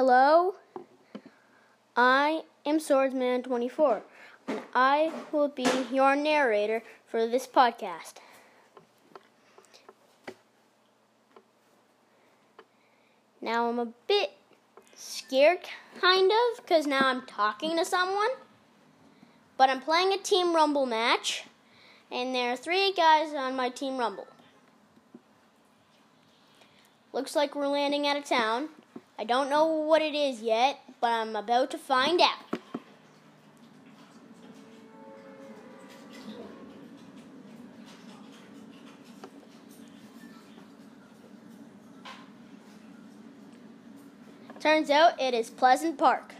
Hello, I am Swordsman24, and I will be your narrator for this podcast. Now I'm a bit scared, kind of, because now I'm talking to someone. But I'm playing a Team Rumble match, and there are three guys on my Team Rumble. Looks like we're landing out of town. I don't know what it is yet, but I'm about to find out. Turns out it is Pleasant Park.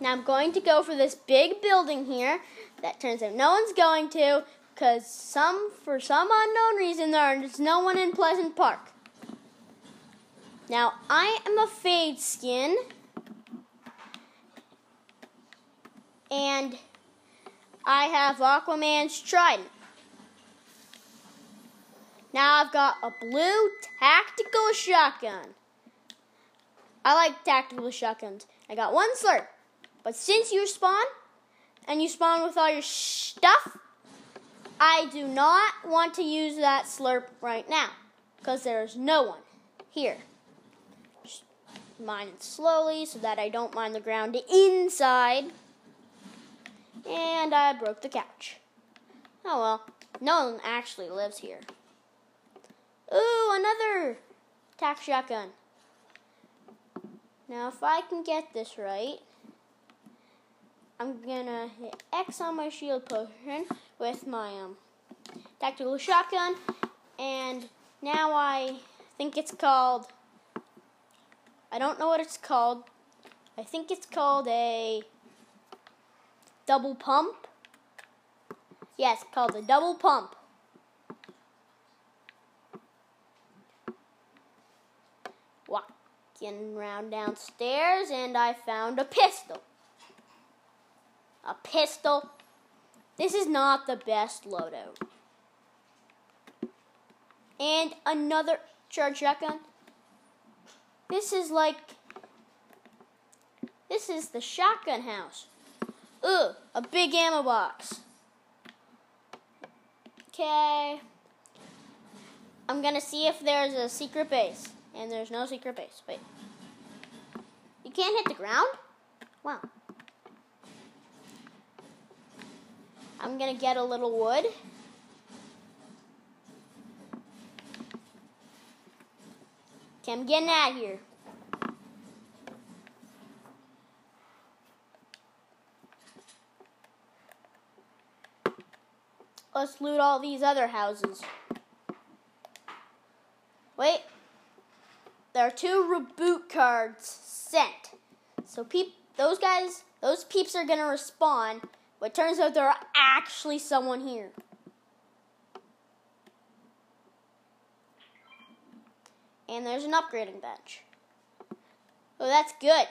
Now I'm going to go for this big building here that turns out no one's going to because some for some unknown reason there's no one in Pleasant Park. Now I am a fade skin and I have Aquaman's trident. Now I've got a blue tactical shotgun. I like tactical shotguns. I got one slurp. But since you spawn, and you spawn with all your stuff, I do not want to use that slurp right now. Because there's no one here. Mine it slowly so that I don't mine the ground inside. And I broke the couch. Oh well, no one actually lives here. Ooh, another tac shotgun. Now, if I can get this right, I'm gonna hit X on my shield potion with my um, tactical shotgun, and now I think it's called. I don't know what it's called. I think it's called a double pump. Yes, called a double pump. Walking around downstairs, and I found a pistol. A pistol. This is not the best loadout. And another charge shotgun. This is like. This is the shotgun house. Ugh, a big ammo box. Okay. I'm gonna see if there's a secret base. And there's no secret base. Wait. You can't hit the ground? Wow. I'm gonna get a little wood. I'm getting out of here. Let's loot all these other houses. Wait. There are two reboot cards sent. So peep those guys, those peeps are gonna respawn, but turns out there are actually someone here. And there's an upgrading bench. Oh, that's good.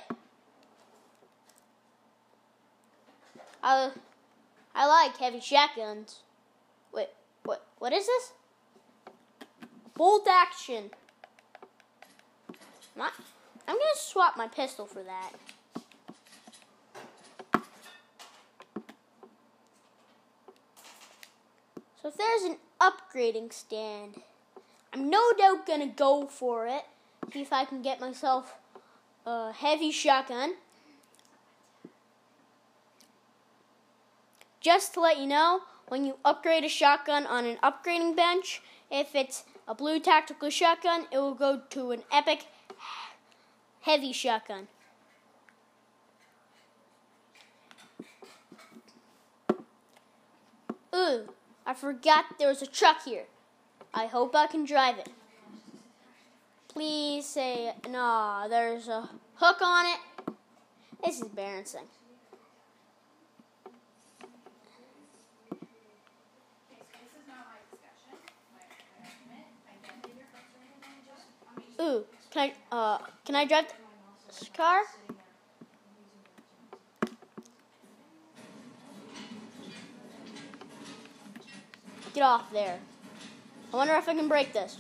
I, I like heavy shotguns. Wait, what? What is this? Bolt action. I'm, I'm gonna swap my pistol for that. So if there's an upgrading stand, I'm no doubt gonna go for it. See if I can get myself a heavy shotgun. Just to let you know, when you upgrade a shotgun on an upgrading bench, if it's a blue tactical shotgun, it will go to an epic heavy shotgun. Ooh, I forgot there was a truck here. I hope I can drive it. Please say, no, there's a hook on it. This is embarrassing. Ooh, can I, uh, can I drive this car? Get off there. I wonder if I can break this.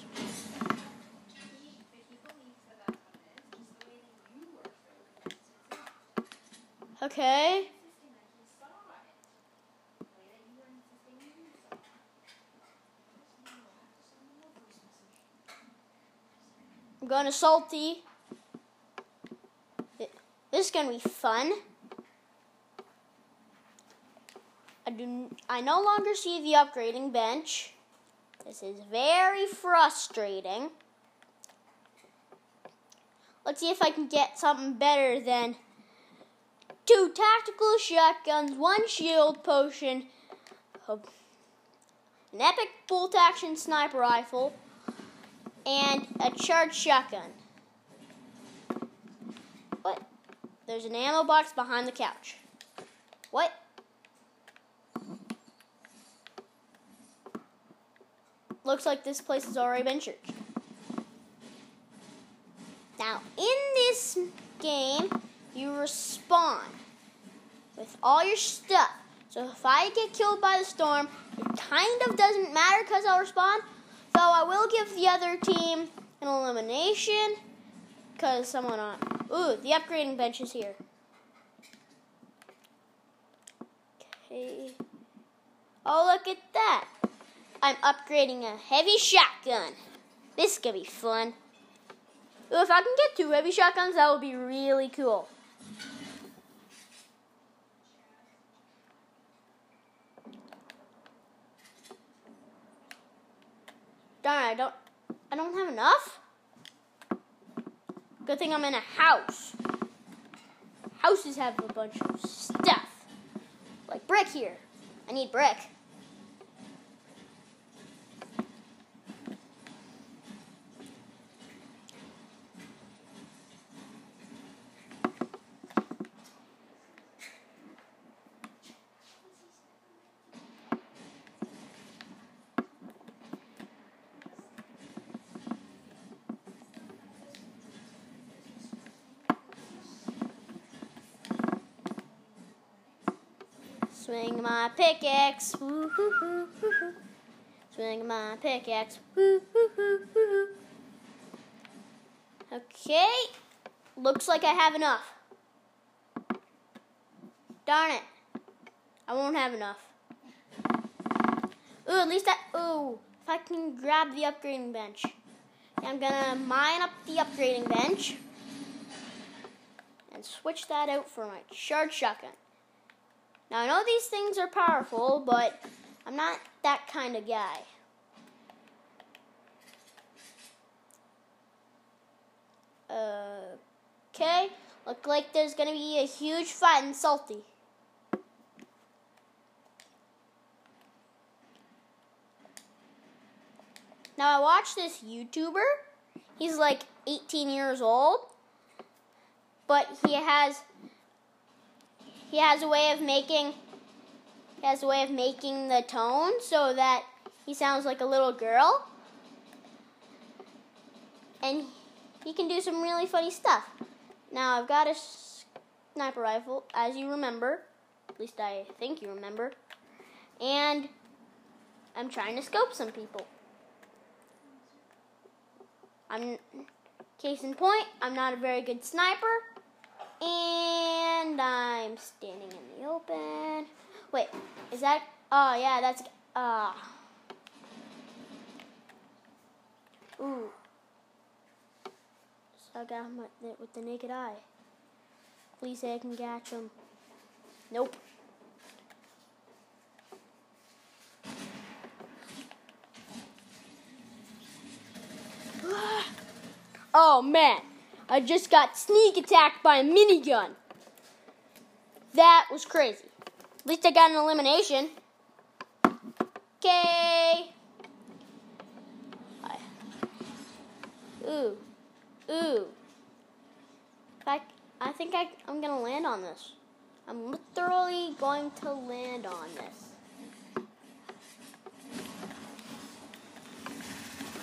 Okay. I'm going to salty. This is going to be fun. I do. I no longer see the upgrading bench. This is very frustrating. Let's see if I can get something better than two tactical shotguns, one shield potion, an epic bolt action sniper rifle, and a charged shotgun. What? There's an ammo box behind the couch. What? Looks like this place has already been searched. Now, in this game, you respawn with all your stuff. So if I get killed by the storm, it kind of doesn't matter because I'll respawn. Though I will give the other team an elimination because someone on. Ooh, the upgrading bench is here. Okay. Oh, look at that. I'm upgrading a heavy shotgun. This is gonna be fun. If I can get two heavy shotguns, that would be really cool. Darn, I don't, I don't have enough. Good thing I'm in a house. Houses have a bunch of stuff, like brick here. I need brick. Swing my pickaxe. Swing my pickaxe. Okay. Looks like I have enough. Darn it. I won't have enough. Ooh, at least I. Ooh, if I can grab the upgrading bench. I'm gonna mine up the upgrading bench and switch that out for my charge shotgun. Now, I know these things are powerful, but I'm not that kind of guy. Okay, look like there's gonna be a huge fight in Salty. Now I watched this YouTuber. He's like 18 years old, but he has he has a way of making he has a way of making the tone so that he sounds like a little girl. And he can do some really funny stuff. Now I've got a sniper rifle, as you remember. At least I think you remember. And I'm trying to scope some people. I'm case in point, I'm not a very good sniper. And I'm standing in the open. Wait, is that? Oh, yeah, that's. Uh, ooh. So I got him with the naked eye. Please say I can catch him. Nope. oh man. I just got sneak attacked by a minigun. That was crazy. At least I got an elimination. Okay. Ooh. Ooh. I, I think I, I'm going to land on this. I'm literally going to land on this.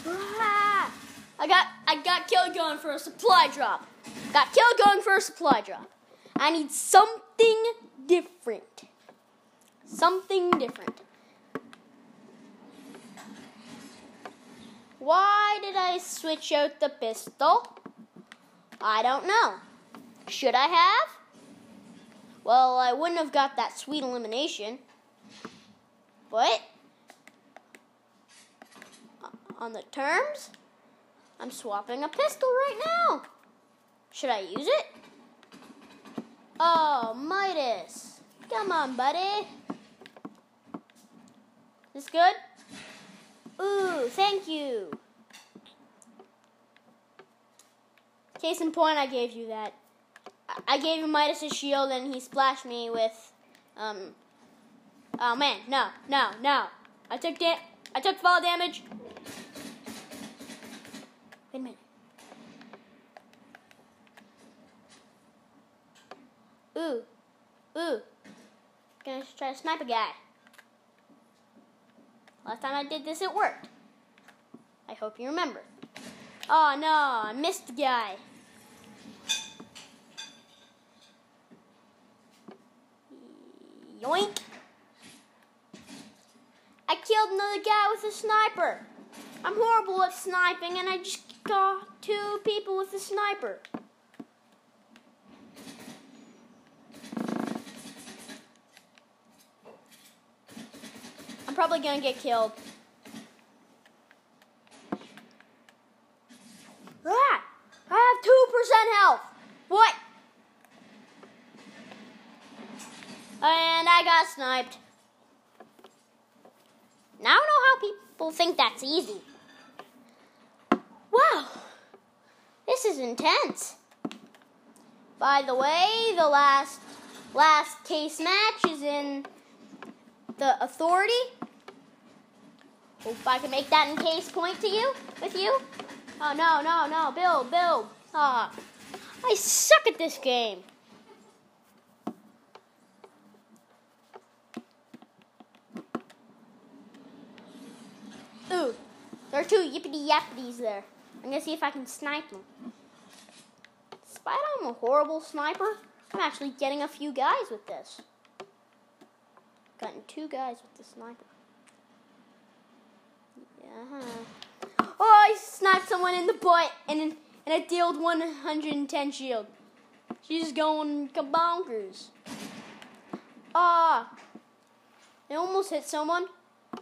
Ah! I got I got killed going for a supply drop. Got killed going for a supply drop. I need something different. Something different. Why did I switch out the pistol? I don't know. Should I have? Well, I wouldn't have got that sweet elimination. But uh, on the terms, I'm swapping a pistol right now. Should I use it? Oh, Midas. Come on, buddy. This good? Ooh, thank you. Case in point, I gave you that. I gave him Midas' shield and he splashed me with, um, oh man, no, no, no. I took da- I took fall damage. A minute. Ooh, ooh. Gonna try to snipe a guy. Last time I did this, it worked. I hope you remember. Oh no, I missed the guy. Yoink! I killed another guy with a sniper. I'm horrible at sniping, and I just got two people with a sniper. I'm probably gonna get killed. Ah! I have 2% health. What? And I got sniped. Now I know how people think that's easy. Wow. This intense. By the way, the last last case match is in the authority. Hope I can make that in case point to you with you. Oh no, no, no, build, build. Ah, I suck at this game. Ooh, there are two yippity yappities there. I'm gonna see if I can snipe them. Despite I'm a horrible sniper, I'm actually getting a few guys with this. Gotten two guys with the sniper. Yeah. Oh, I sniped someone in the butt and and it dealt 110 shield. She's going bonkers. Ah, I almost hit someone.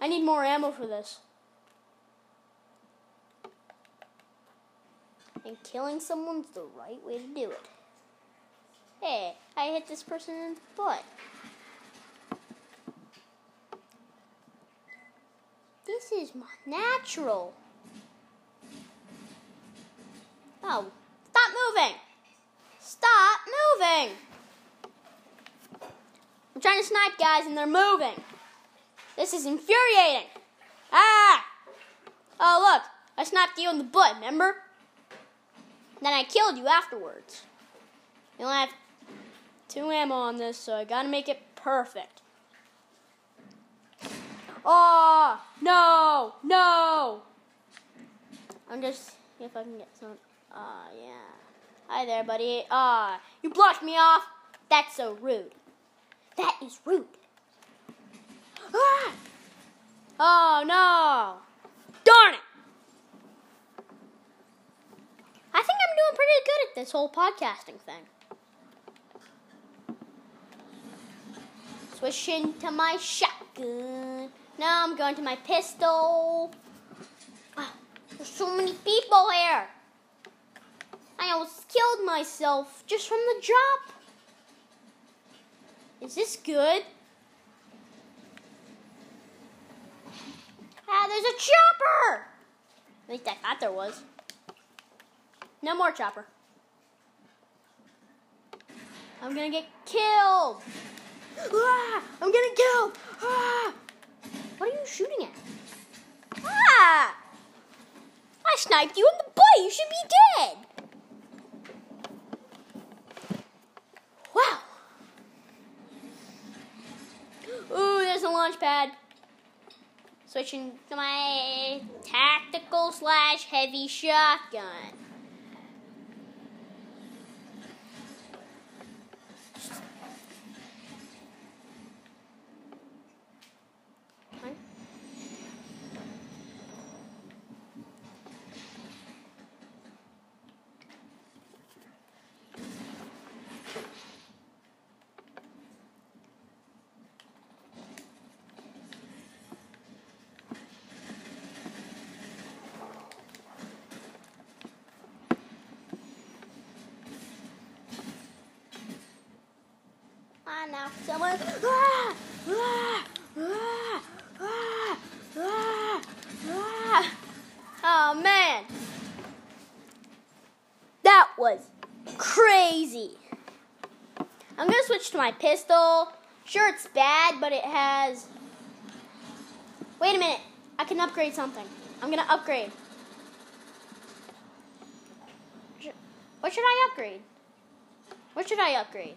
I need more ammo for this. And killing someone's the right way to do it. Hey, I hit this person in the butt. This is my natural. Oh, stop moving! Stop moving! I'm trying to snipe guys and they're moving. This is infuriating. Ah! Oh, look, I sniped you in the butt, remember? Then I killed you afterwards. You only have two ammo on this, so I gotta make it perfect. Oh, no, no. I'm just, if I can get some. Ah, uh, yeah. Hi there, buddy. Ah, uh, you blocked me off. That's so rude. That is rude. Ah! Oh, no. Darn it. I think I'm doing pretty good at this whole podcasting thing. Switching to my shotgun. Now I'm going to my pistol. Oh, there's so many people here. I almost killed myself just from the drop. Is this good? Ah, there's a chopper! At least I thought there was. No more chopper. I'm gonna get killed! Ah, I'm getting killed! Ah! What are you shooting at? Ah! I sniped you in the butt! You should be dead! Wow! Ooh, there's a launch pad. Switching to my tactical slash heavy shotgun. Someone. Ah, ah, ah, ah, ah, ah. Oh man. That was crazy. I'm gonna switch to my pistol. Sure, it's bad, but it has. Wait a minute. I can upgrade something. I'm gonna upgrade. What should I upgrade? What should I upgrade?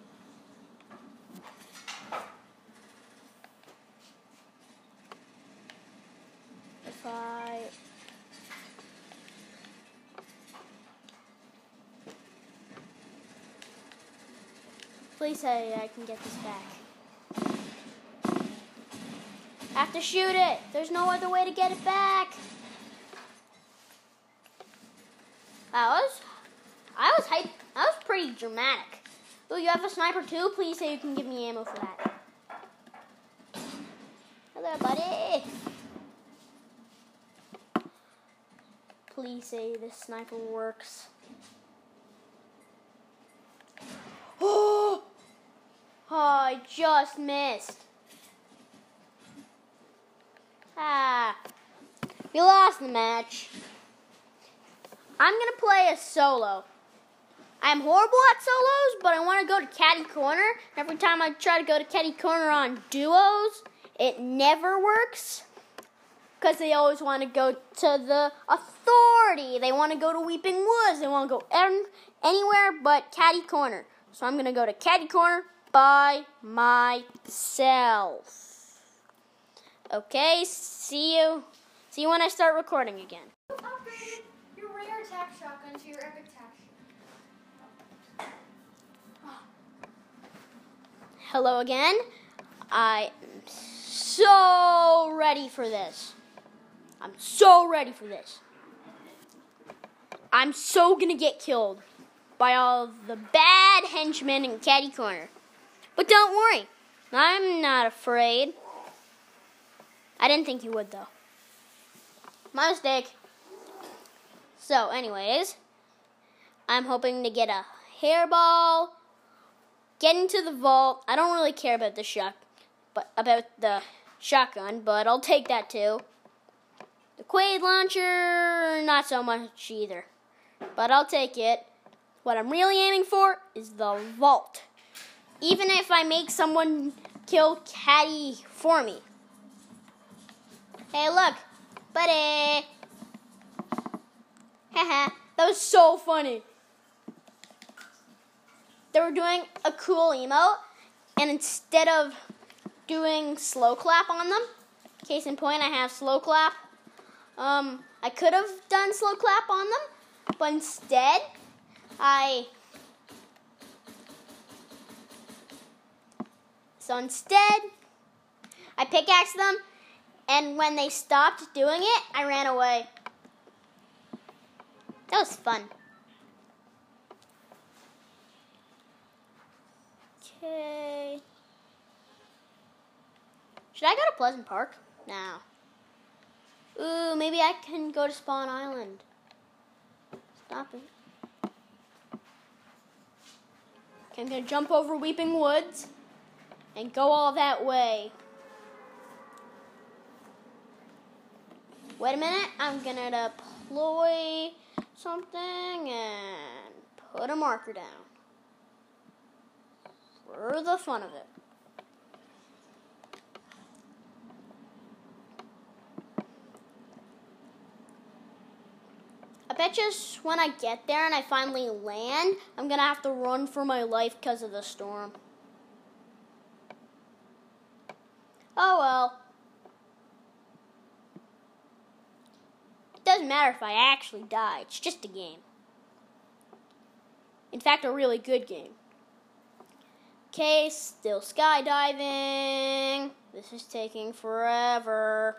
If I. Please say I can get this back. I have to shoot it. There's no other way to get it back. That was, I was hype. That was pretty dramatic. Oh, you have a sniper too? Please say you can give me ammo for that. Hello, buddy. Please say this sniper works. Oh! Oh, I just missed. Ah. We lost the match. I'm going to play a solo. I'm horrible at solos, but I want to go to Catty Corner. Every time I try to go to Catty Corner on duos, it never works. Because they always want to go to the authority. They want to go to Weeping Woods. They want to go anywhere but Catty Corner. So I'm going to go to Catty Corner by myself. Okay, see you. See you when I start recording again. Your rare attack shotgun to your epic attack. Hello again. I am so ready for this. I'm so ready for this. I'm so gonna get killed by all the bad henchmen in Catty Corner. But don't worry, I'm not afraid. I didn't think you would, though. My mistake. So, anyways, I'm hoping to get a hairball, get into the vault. I don't really care about the shot, but about the shotgun, but I'll take that too. The Quade launcher, not so much either, but I'll take it. What I'm really aiming for is the vault. Even if I make someone kill Catty for me. Hey, look, buddy. Haha, that was so funny. They were doing a cool emote, and instead of doing slow clap on them, case in point, I have slow clap. Um, I could have done slow clap on them, but instead, I. So instead, I pickaxed them, and when they stopped doing it, I ran away. That was fun. Okay. Should I go to Pleasant Park? No. Ooh, maybe I can go to Spawn Island. Stop it. Okay, I'm gonna jump over Weeping Woods and go all that way. Wait a minute, I'm gonna deploy something and put a marker down. For the fun of it. I bet just when I get there and I finally land, I'm gonna have to run for my life because of the storm. Oh well. It doesn't matter if I actually die, it's just a game. In fact, a really good game. Okay, still skydiving. This is taking forever.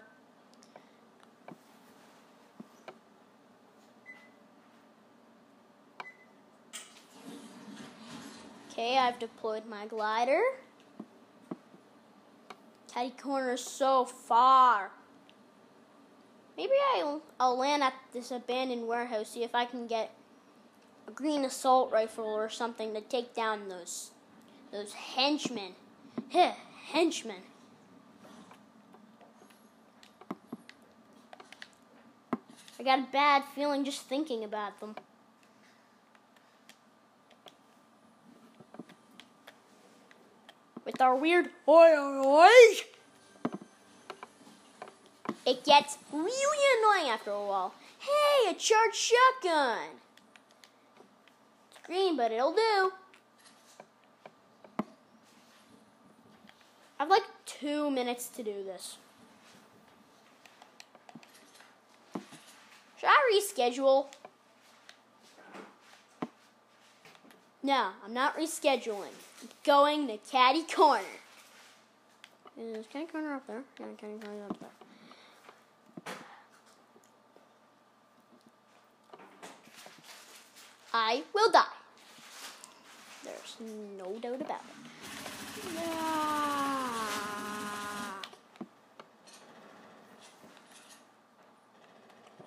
Okay, I've deployed my glider. Is so far. Maybe I'll, I'll land at this abandoned warehouse, see if I can get a green assault rifle or something to take down those those henchmen Heh, henchmen. I got a bad feeling just thinking about them. Our weird oi oi oi, it gets really annoying after a while. Hey, a charged shotgun. It's green, but it'll do. I've like two minutes to do this. Should I reschedule? No, I'm not rescheduling. I'm going to Catty Corner. Is Catty Corner up there? Yeah, Catty Corner up there. I will die. There's no doubt about it. Ah.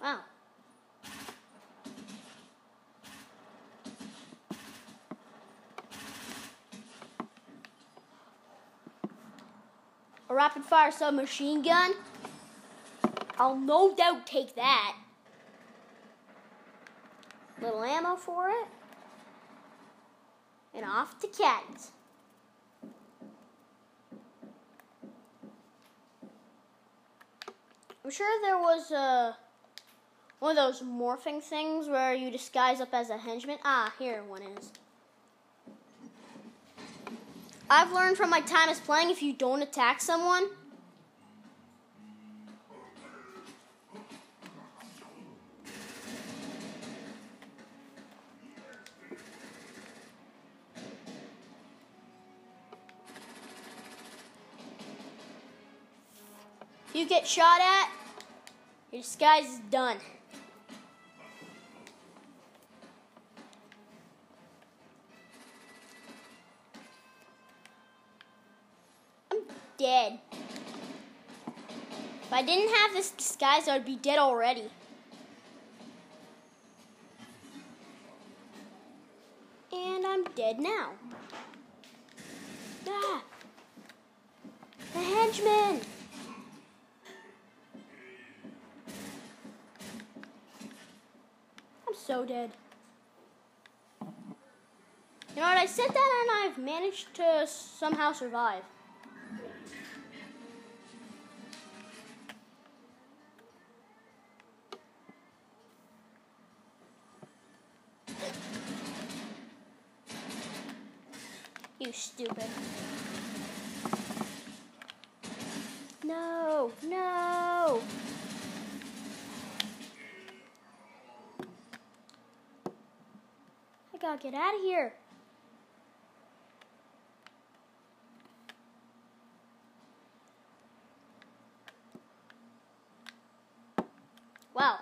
Wow. A rapid fire submachine gun? I'll no doubt take that. Little ammo for it. And off to Caddies. I'm sure there was a one of those morphing things where you disguise up as a henchman. Ah, here one is. I've learned from my time as playing if you don't attack someone, you get shot at, your disguise is done. Dead. If I didn't have this disguise, I would be dead already. And I'm dead now. Ah! The henchman! I'm so dead. You know what? I said that and I've managed to somehow survive. Stupid. No, no. I gotta get out of here. Wow.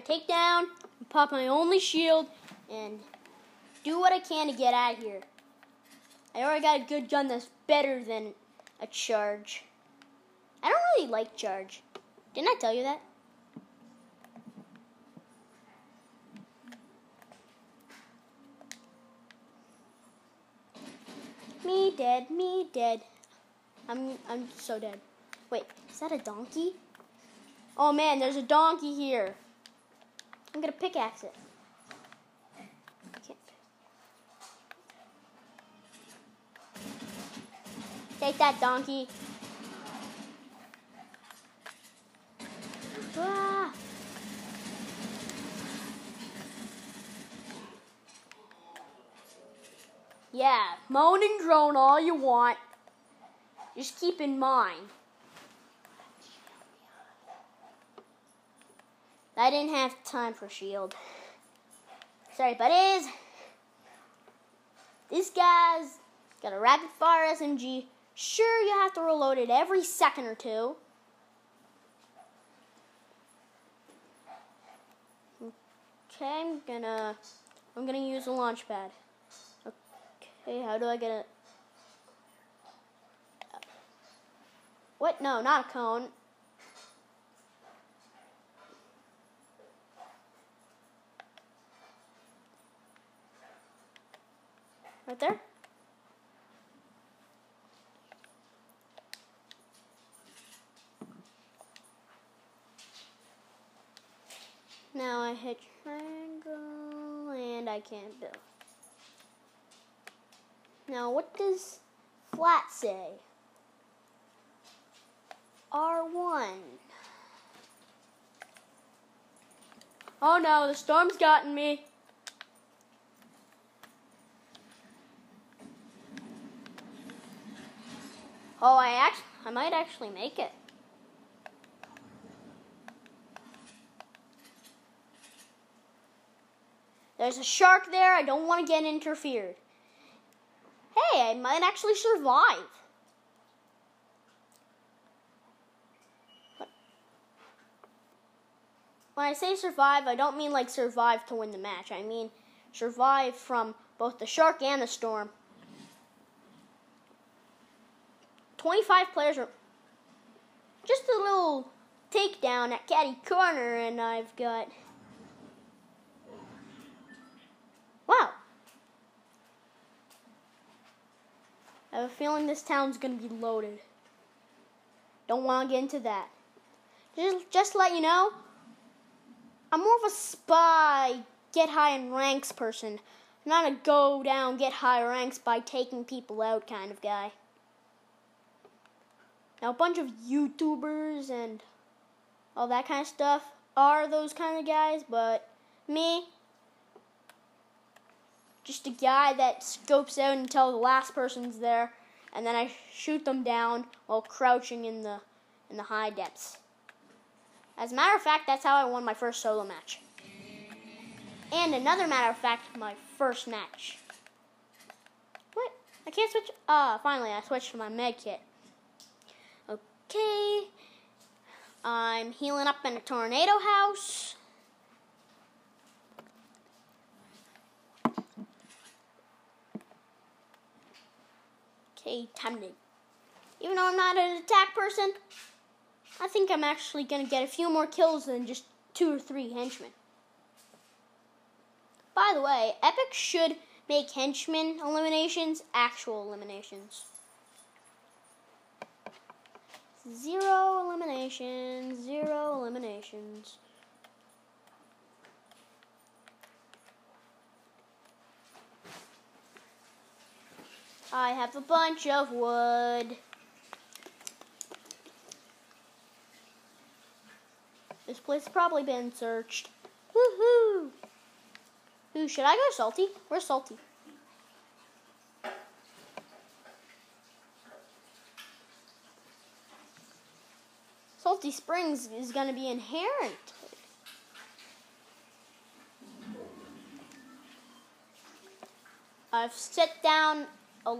Gonna take down, pop my only shield, and do what I can to get out of here. I already got a good gun that's better than a charge. I don't really like charge. Didn't I tell you that? Me dead, me dead. I'm I'm so dead. Wait, is that a donkey? Oh man, there's a donkey here. I'm gonna pickaxe it. Take that donkey. Ah. Yeah, moan and groan all you want. Just keep in mind. I didn't have time for shield. Sorry, buddies. This guy's got a rapid fire SMG. Sure, you have to reload it every second or two. Okay, I'm gonna I'm gonna use a launch pad. Okay, how do I get it? What? No, not a cone. Right there. Now I hit triangle and I can't build. Now what does flat say? R1. Oh no, the storm's gotten me. Oh, I act I might actually make it. There's a shark there. I don't want to get interfered. Hey, I might actually survive. When I say survive, I don't mean like survive to win the match. I mean survive from both the shark and the storm. 25 players are just a little takedown at Catty Corner, and I've got. Wow. I have a feeling this town's to be loaded. Don't want to get into that. Just, just let you know, I'm more of a spy, get high in ranks person. I'm not a go down, get high ranks by taking people out kind of guy. Now, a bunch of YouTubers and all that kind of stuff are those kind of guys, but me, just a guy that scopes out until the last person's there, and then I shoot them down while crouching in the in the high depths. As a matter of fact, that's how I won my first solo match. And another matter of fact, my first match. What? I can't switch. Ah, uh, finally, I switched to my med kit. Okay. I'm healing up in a tornado house. Okay, time to. Even though I'm not an attack person, I think I'm actually going to get a few more kills than just two or three henchmen. By the way, Epic should make henchmen eliminations actual eliminations. Zero eliminations, zero eliminations. I have a bunch of wood. This place has probably been searched. Woohoo! Who should I go salty? Where's salty? Salty Springs is going to be inherent. I've set down a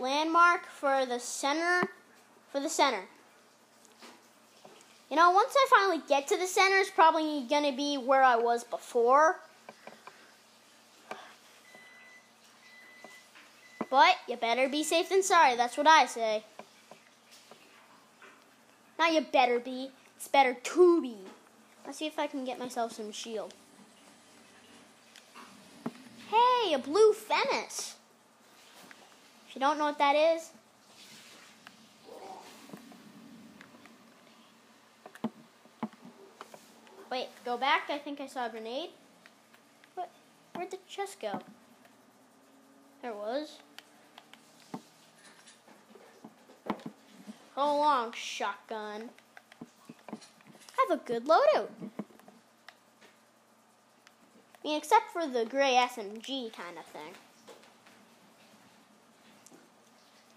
landmark for the center for the center. You know, once I finally get to the center, it's probably going to be where I was before. But you better be safe than sorry. That's what I say. Not you better be. It's better to be. Let's see if I can get myself some shield. Hey, a blue Fennis. If you don't know what that is, Wait, go back. I think I saw a grenade. What? Where'd the chest go? There was. Go along, shotgun. I have a good loadout. I mean, except for the gray SMG kind of thing.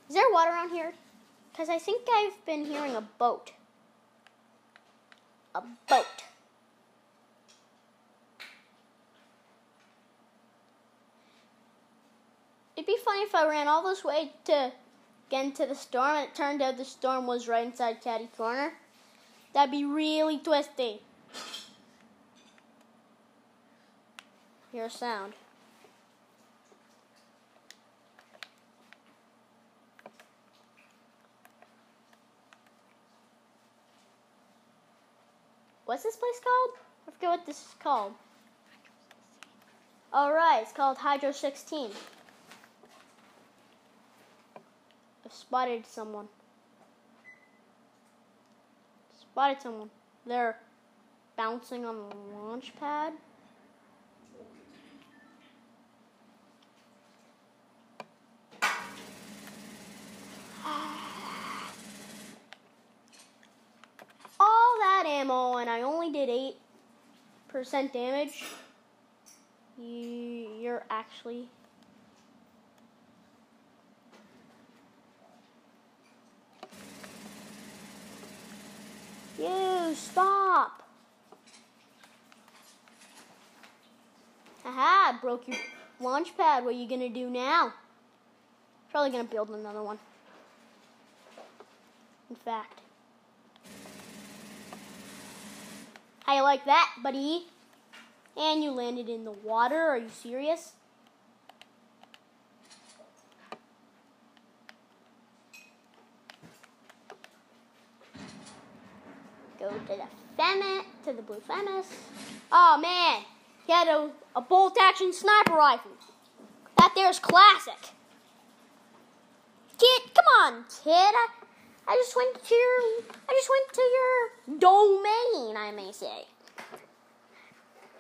Is there water around here? Because I think I've been hearing a boat. A boat. It'd be funny if I ran all this way to get into the storm and it turned out the storm was right inside Catty Corner. That'd be really twisty. Hear a sound. What's this place called? I forget what this is called. Alright, it's called Hydro 16. Spotted someone. Spotted someone. They're bouncing on the launch pad. All that ammo, and I only did 8% damage. You, you're actually You stop. Aha, broke your launch pad. What are you gonna do now? Probably gonna build another one. In fact. How you like that, buddy? And you landed in the water. Are you serious? Go to the To the Blue Femis. Oh man, he had a, a bolt action sniper rifle. That there's classic. Kid, come on, kid. I, I just went to your, I just went to your domain, I may say.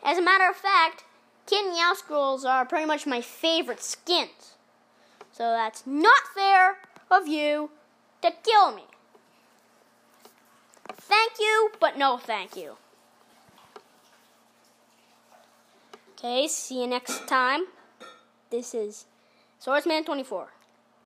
As a matter of fact, Kit and Youse Girls are pretty much my favorite skins. So that's not fair of you to kill me. Thank you, but no thank you. Okay, see you next time. This is Swordsman 24.